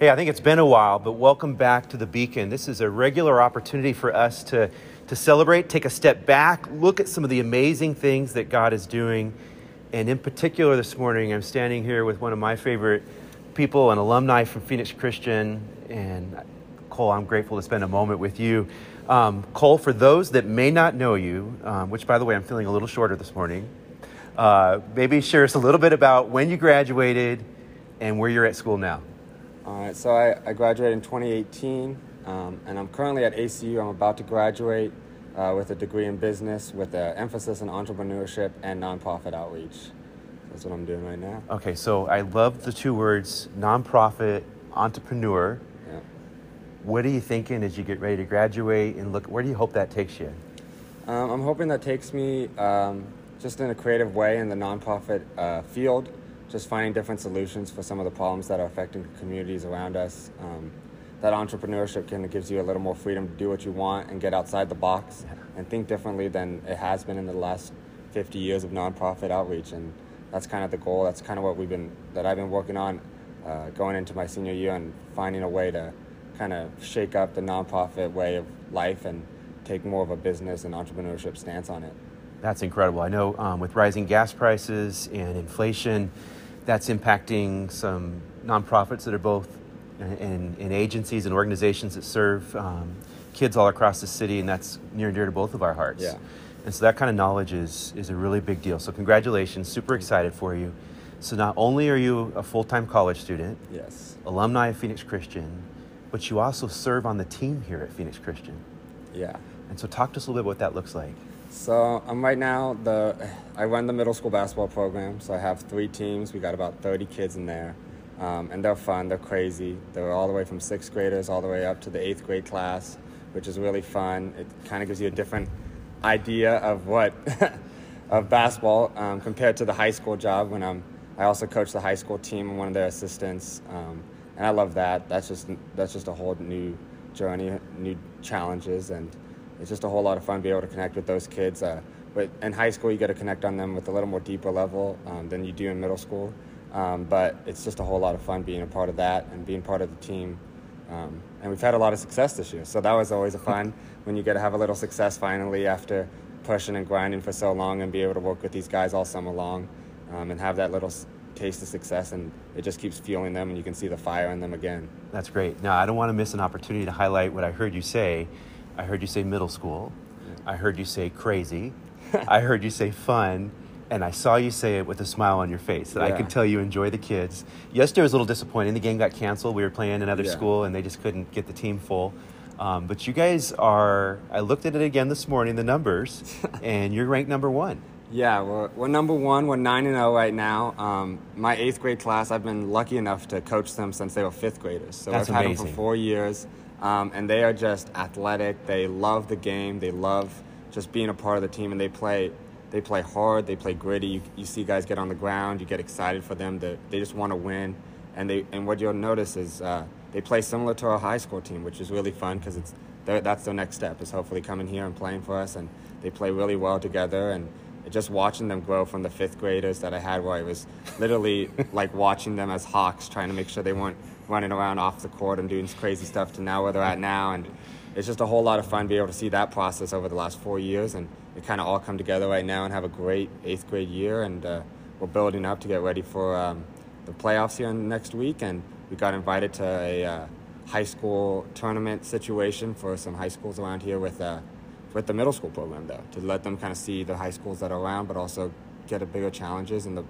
Hey, I think it's been a while, but welcome back to the Beacon. This is a regular opportunity for us to, to celebrate, take a step back, look at some of the amazing things that God is doing. And in particular, this morning, I'm standing here with one of my favorite people, an alumni from Phoenix Christian. And Cole, I'm grateful to spend a moment with you. Um, Cole, for those that may not know you, um, which by the way, I'm feeling a little shorter this morning, uh, maybe share us a little bit about when you graduated and where you're at school now. All right, so I, I graduated in 2018, um, and I'm currently at ACU. I'm about to graduate uh, with a degree in business with an emphasis in entrepreneurship and nonprofit outreach. That's what I'm doing right now. Okay, so I love the two words nonprofit, entrepreneur. Yeah. What are you thinking as you get ready to graduate and look, where do you hope that takes you? Um, I'm hoping that takes me um, just in a creative way in the nonprofit uh, field just finding different solutions for some of the problems that are affecting communities around us. Um, that entrepreneurship kind of gives you a little more freedom to do what you want and get outside the box and think differently than it has been in the last 50 years of nonprofit outreach. And that's kind of the goal. That's kind of what we've been, that I've been working on uh, going into my senior year and finding a way to kind of shake up the nonprofit way of life and take more of a business and entrepreneurship stance on it. That's incredible. I know um, with rising gas prices and inflation, that's impacting some nonprofits that are both in, in agencies and organizations that serve um, kids all across the city, and that's near and dear to both of our hearts. Yeah. And so that kind of knowledge is, is a really big deal. So, congratulations, super excited for you. So, not only are you a full time college student, Yes. alumni of Phoenix Christian, but you also serve on the team here at Phoenix Christian. Yeah. And so, talk to us a little bit what that looks like. So I'm right now the I run the middle school basketball program. So I have three teams. We got about 30 kids in there, um, and they're fun. They're crazy. They're all the way from sixth graders all the way up to the eighth grade class, which is really fun. It kind of gives you a different idea of what of basketball um, compared to the high school job. When I'm I also coach the high school team. I'm one of their assistants, um, and I love that. That's just that's just a whole new journey, new challenges, and it's just a whole lot of fun being able to connect with those kids. Uh, but in high school, you get to connect on them with a little more deeper level um, than you do in middle school. Um, but it's just a whole lot of fun being a part of that and being part of the team. Um, and we've had a lot of success this year, so that was always a fun when you get to have a little success finally after pushing and grinding for so long and be able to work with these guys all summer long um, and have that little taste of success and it just keeps fueling them and you can see the fire in them again. That's great. Now, I don't want to miss an opportunity to highlight what I heard you say I heard you say middle school. I heard you say crazy. I heard you say fun. And I saw you say it with a smile on your face. That I Yeah. could tell you enjoy the kids. Yesterday was a little disappointing. The game got canceled. We were playing another Yeah. school and they just couldn't get the team full. Um, but you guys are, I looked at it again this morning, the numbers, and you're ranked number one. Yeah, we're, we're number one. We're 9 and 0 right now. Um, my eighth grade class, I've been lucky enough to coach them since they were fifth graders. So That's I've had them for four years. Um, and they are just athletic. They love the game. They love just being a part of the team. And they play, they play hard. They play gritty. You, you see guys get on the ground. You get excited for them. To, they just want to win. And they and what you'll notice is uh, they play similar to our high school team, which is really fun because it's that's their next step is hopefully coming here and playing for us. And they play really well together. And just watching them grow from the fifth graders that I had, where I was literally like watching them as hawks, trying to make sure they weren't running around off the court and doing crazy stuff, to now where they're at now. And it's just a whole lot of fun being able to see that process over the last four years, and it kind of all come together right now and have a great eighth grade year. And uh, we're building up to get ready for um, the playoffs here next week, and we got invited to a uh, high school tournament situation for some high schools around here with. Uh, with the middle school program though to let them kind of see the high schools that are around but also get a bigger challenges in the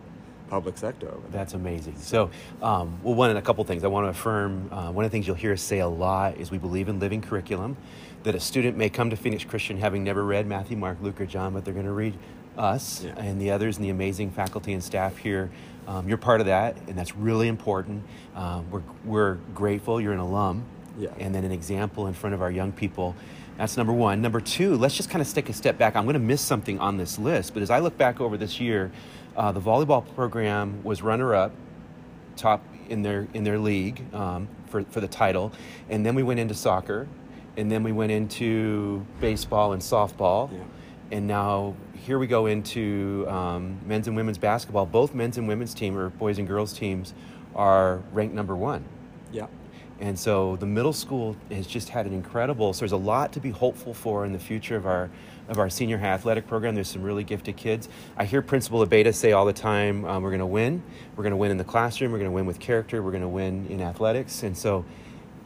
public sector over there. That's amazing. So, um, well, one and a couple things. I want to affirm uh, one of the things you'll hear us say a lot is we believe in living curriculum. That a student may come to Phoenix Christian having never read Matthew, Mark, Luke, or John, but they're going to read us Yeah. and the others and the amazing faculty and staff here. Um, you're part of that, and that's really important. Um, we're, we're grateful you're an alum Yeah. and then an example in front of our young people. That's number one. Number two, let's just kind of take a step back. I'm going to miss something on this list, but as I look back over this year, uh, the volleyball program was runner up, top in their in their league um, for for the title, and then we went into soccer, and then we went into baseball and softball, Yeah. and now here we go into um, men's and women's basketball. Both men's and women's team or boys and girls teams are ranked number one. Yeah. And so the middle school has just had an incredible. So there's a lot to be hopeful for in the future of our of our senior high athletic program. There's some really gifted kids. I hear Principal Abeta say all the time, um, "We're going to win. We're going to win in the classroom. We're going to win with character. We're going to win in athletics." And so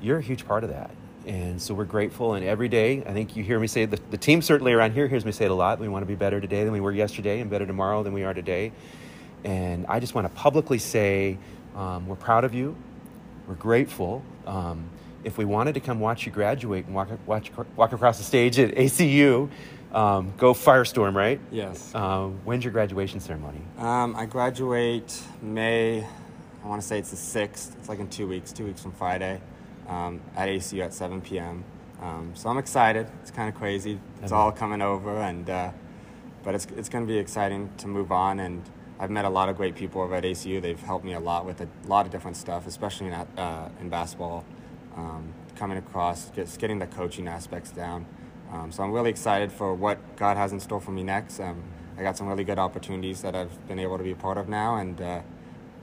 you're a huge part of that. And so we're grateful. And every day, I think you hear me say the, the team certainly around here hears me say it a lot. We want to be better today than we were yesterday, and better tomorrow than we are today. And I just want to publicly say um, we're proud of you. We're grateful. Um, if we wanted to come watch you graduate and walk, watch, walk across the stage at ACU, um, go Firestorm, right? Yes. Uh, when's your graduation ceremony? Um, I graduate May, I want to say it's the 6th. It's like in two weeks, two weeks from Friday um, at ACU at 7 p.m. Um, so I'm excited. It's kind of crazy. It's all coming over, and uh, but it's, it's going to be exciting to move on. And I've met a lot of great people over at ACU. They've helped me a lot with a lot of different stuff, especially in, uh, in basketball. Um, coming across, just getting the coaching aspects down. Um, so I'm really excited for what God has in store for me next. Um, I got some really good opportunities that I've been able to be a part of now, and uh,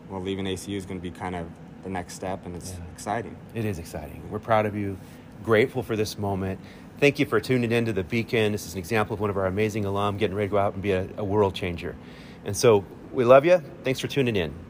well, leaving ACU is going to be kind of the next step, and it's Yeah. exciting. It is exciting. We're proud of you, grateful for this moment. Thank you for tuning in to the Beacon. This is an example of one of our amazing alum getting ready to go out and be a, a world changer. And so we love you. Thanks for tuning in.